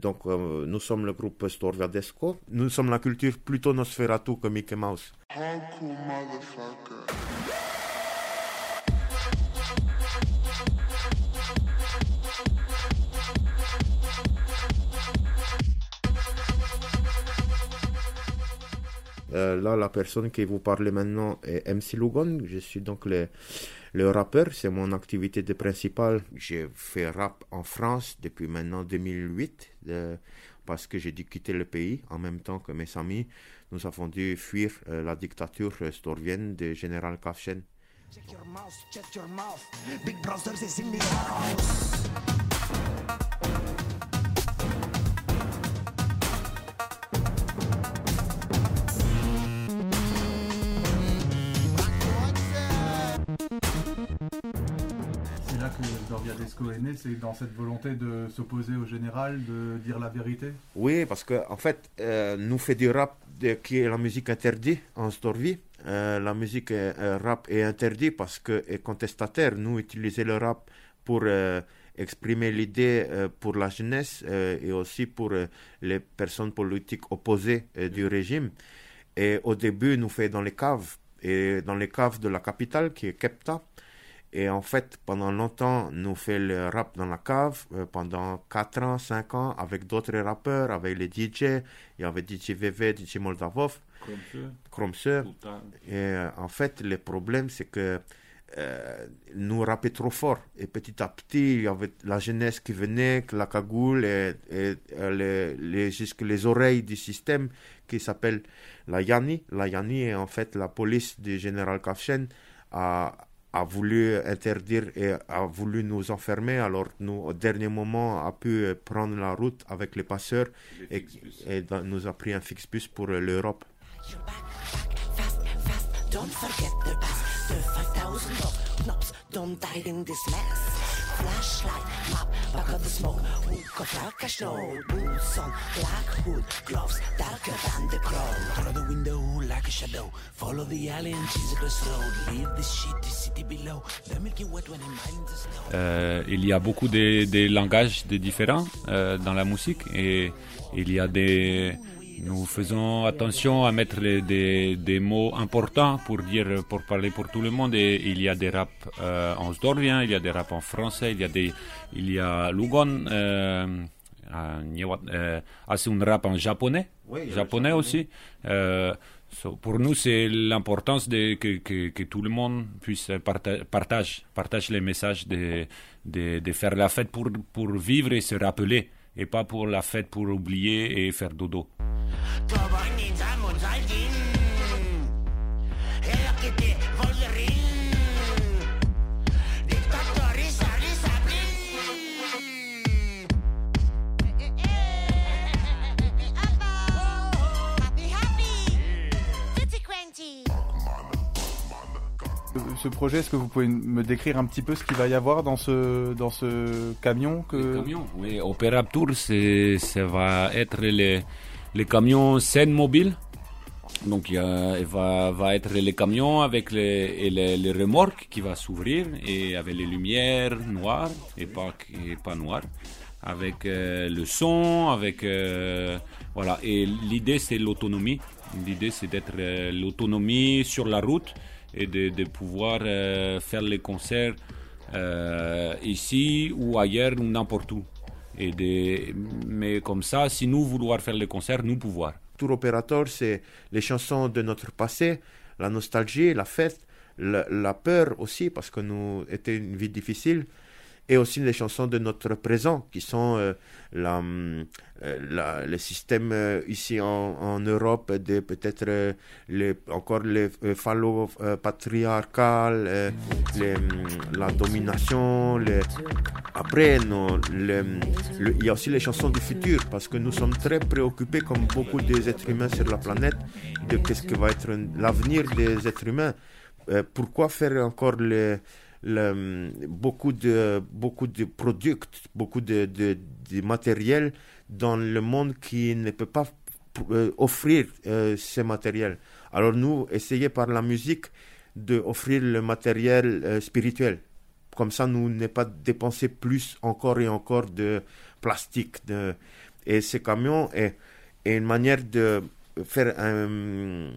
Donc, euh, nous sommes le groupe Storviadesco. Nous sommes la culture plutôt Nosferatu que Mickey Mouse. Euh, là, la personne qui vous parle maintenant est MC Lugon. Je suis donc le, le rappeur, c'est mon activité de principale. J'ai fait rap en France depuis maintenant 2008 parce que j'ai dû quitter le pays en même temps que mes amis. Nous avons dû fuir euh, la dictature storvienne de général Kafchen. Desco est né, c'est dans cette volonté de s'opposer au général, de dire la vérité? Oui, parce qu'en en fait, euh, nous fait du rap qui est la musique interdite en Storvie. Euh, la musique euh, rap est interdite parce que est contestataire. Nous utilisons le rap pour exprimer l'idée pour la jeunesse et aussi pour les personnes politiques opposées du régime. Et au début, nous fait dans les caves et dans les caves de la capitale qui est Kepta. Et en fait, pendant longtemps, nous fait le rap dans la cave, euh, pendant 4 ans, 5 ans, avec d'autres rappeurs, avec les DJ. Il y avait DJ VV, DJ Moldavov, Kromse. Et euh, en fait, le problème, c'est que euh, nous rappait trop fort. Et petit à petit, il y avait la jeunesse qui venait, la cagoule et, et, les, les, jusque les oreilles du système qui s'appelle la Yani. La Yani est en fait la police du général Kafchen. À, a voulu interdire et a voulu nous enfermer. Alors nous, au dernier moment, a pu prendre la route avec les passeurs et, et, nous a pris un Fixbus pour l'Europe. Il y a beaucoup de, langages différents euh, dans la musique et il y a des nous faisons attention à mettre des, mots importants pour dire, pour parler pour tout le monde. Et il y a des rap euh, en sdorvien, il y a des rap en français, il y a des, il y a Lugon, euh, euh c'est un rap en japonais, japonais, aussi. Euh, pour nous, c'est l'importance de que, que, tout le monde puisse partager, partage, les messages de, de, de, faire la fête pour, pour vivre et se rappeler, et pas pour la fête pour oublier et faire dodo. Ce projet, est-ce que vous pouvez me décrire un petit peu ce qu'il va y avoir dans ce, dans ce camion que... Le camion, oui. Opera Tour, ça va être les, les camions scène mobile. Donc il, va, être les camions avec les, remorques qui va s'ouvrir et avec les lumières noires et pas, et pas noires, avec euh, le son, avec euh, voilà. Et l'idée c'est l'autonomie. L'idée c'est d'être euh, l'autonomie sur la route et de pouvoir faire les concerts ici ou ailleurs ou n'importe où. Mais comme ça, si nous voulons faire les concerts, nous pouvons. Tour opérateur, c'est les chansons de notre passé, la nostalgie, la fête, la, peur aussi, parce que nous était une vie difficile et aussi les chansons de notre présent, qui sont euh, la, euh, la, le système euh, ici en, en, Europe de peut-être les, encore les phallo patriarcal, les, la domination. Les... Après, non, il y a aussi les chansons du futur, parce que nous sommes très préoccupés, comme beaucoup des êtres humains sur la planète, de qu'est-ce que va être l'avenir des êtres humains. pourquoi faire encore les beaucoup de beaucoup de produits, beaucoup de, de, matériel dans le monde qui ne peut pas euh, offrir euh, ces matériels. Alors nous, essayons par la musique d'offrir le matériel euh, spirituel. Comme ça, nous ne pas dépenser plus encore et encore de plastique. De, Et ce camion est, est une manière de faire un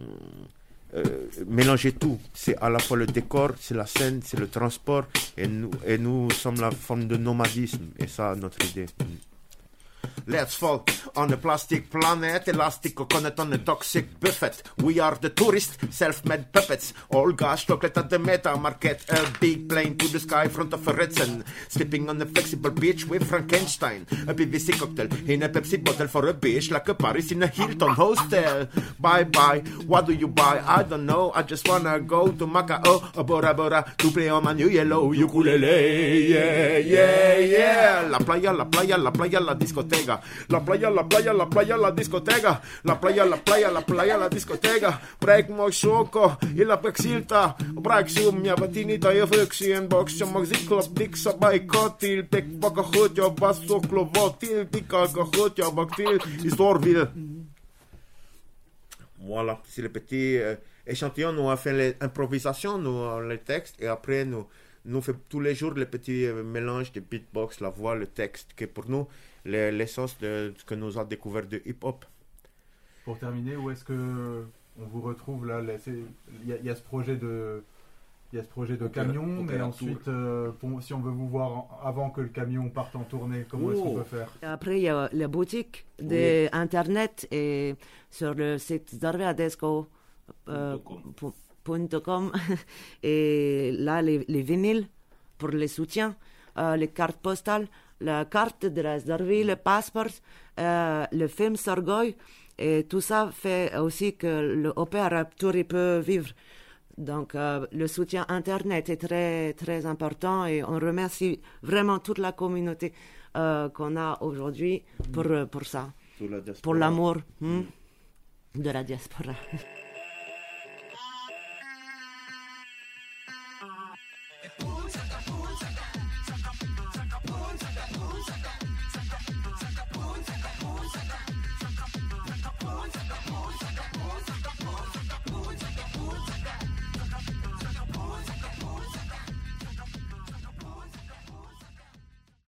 euh, mélanger tout. C'est à la fois le décor, c'est la scène, c'est le transport, et nous, et nous sommes la forme de nomadisme, et ça, notre idée. Let's fall on a plastic planet, elastic coconut on a toxic buffet. We are the tourists, self-made puppets. All gas chocolate at the meta market. A big plane to the sky, front of a Redson. Sleeping on a flexible beach with Frankenstein. A BBC cocktail in a Pepsi bottle for a beach, like a Paris in a Hilton hostel. Bye bye, what do you buy? I don't know, I just wanna go to Macao, a Bora Bora, to play on my new yellow ukulele. Yeah, yeah, yeah. La playa, la playa, la playa, la discoteca. La playa, la playa, la playa, la discoteca. La playa, la playa, la playa, la discoteca. Break moj šoko in la peksilta. Break sumja, patinita ja föksien box. Ja mag ziklop diksa bajkotil. Tek baka hotja, basoklo votil. Tika ka hotja, baktil. Istorvil. Voilà, c'est le petit euh, échantillon. Nous avons fait l'improvisation, nous, les textes, et après, nous, nous faisons tous les jours le petit euh, mélange de beatbox, la voix, le texte, que pour nous, l'essence de ce que nous avons découvert de hip-hop. Pour terminer, où est-ce que on vous retrouve là Il y, a ce projet de il y a ce projet de camion, mais ensuite, euh, si on veut vous voir avant que le camion parte en tournée, comment est-ce qu'on peut faire? Après, il y a la boutique d'Internet et sur le site zarveadesco.com euh, et là, les, les, vinyles pour les soutiens, euh, les cartes postales la carte de la Zarvi, le passeport, euh, le film Sorgoy, et tout ça fait aussi que l'opéra Touri peut vivre. Donc, euh, le soutien Internet est très, très important et on remercie vraiment toute la communauté euh, qu'on a aujourd'hui pour, pour ça, pour l'amour hmm, de la diaspora.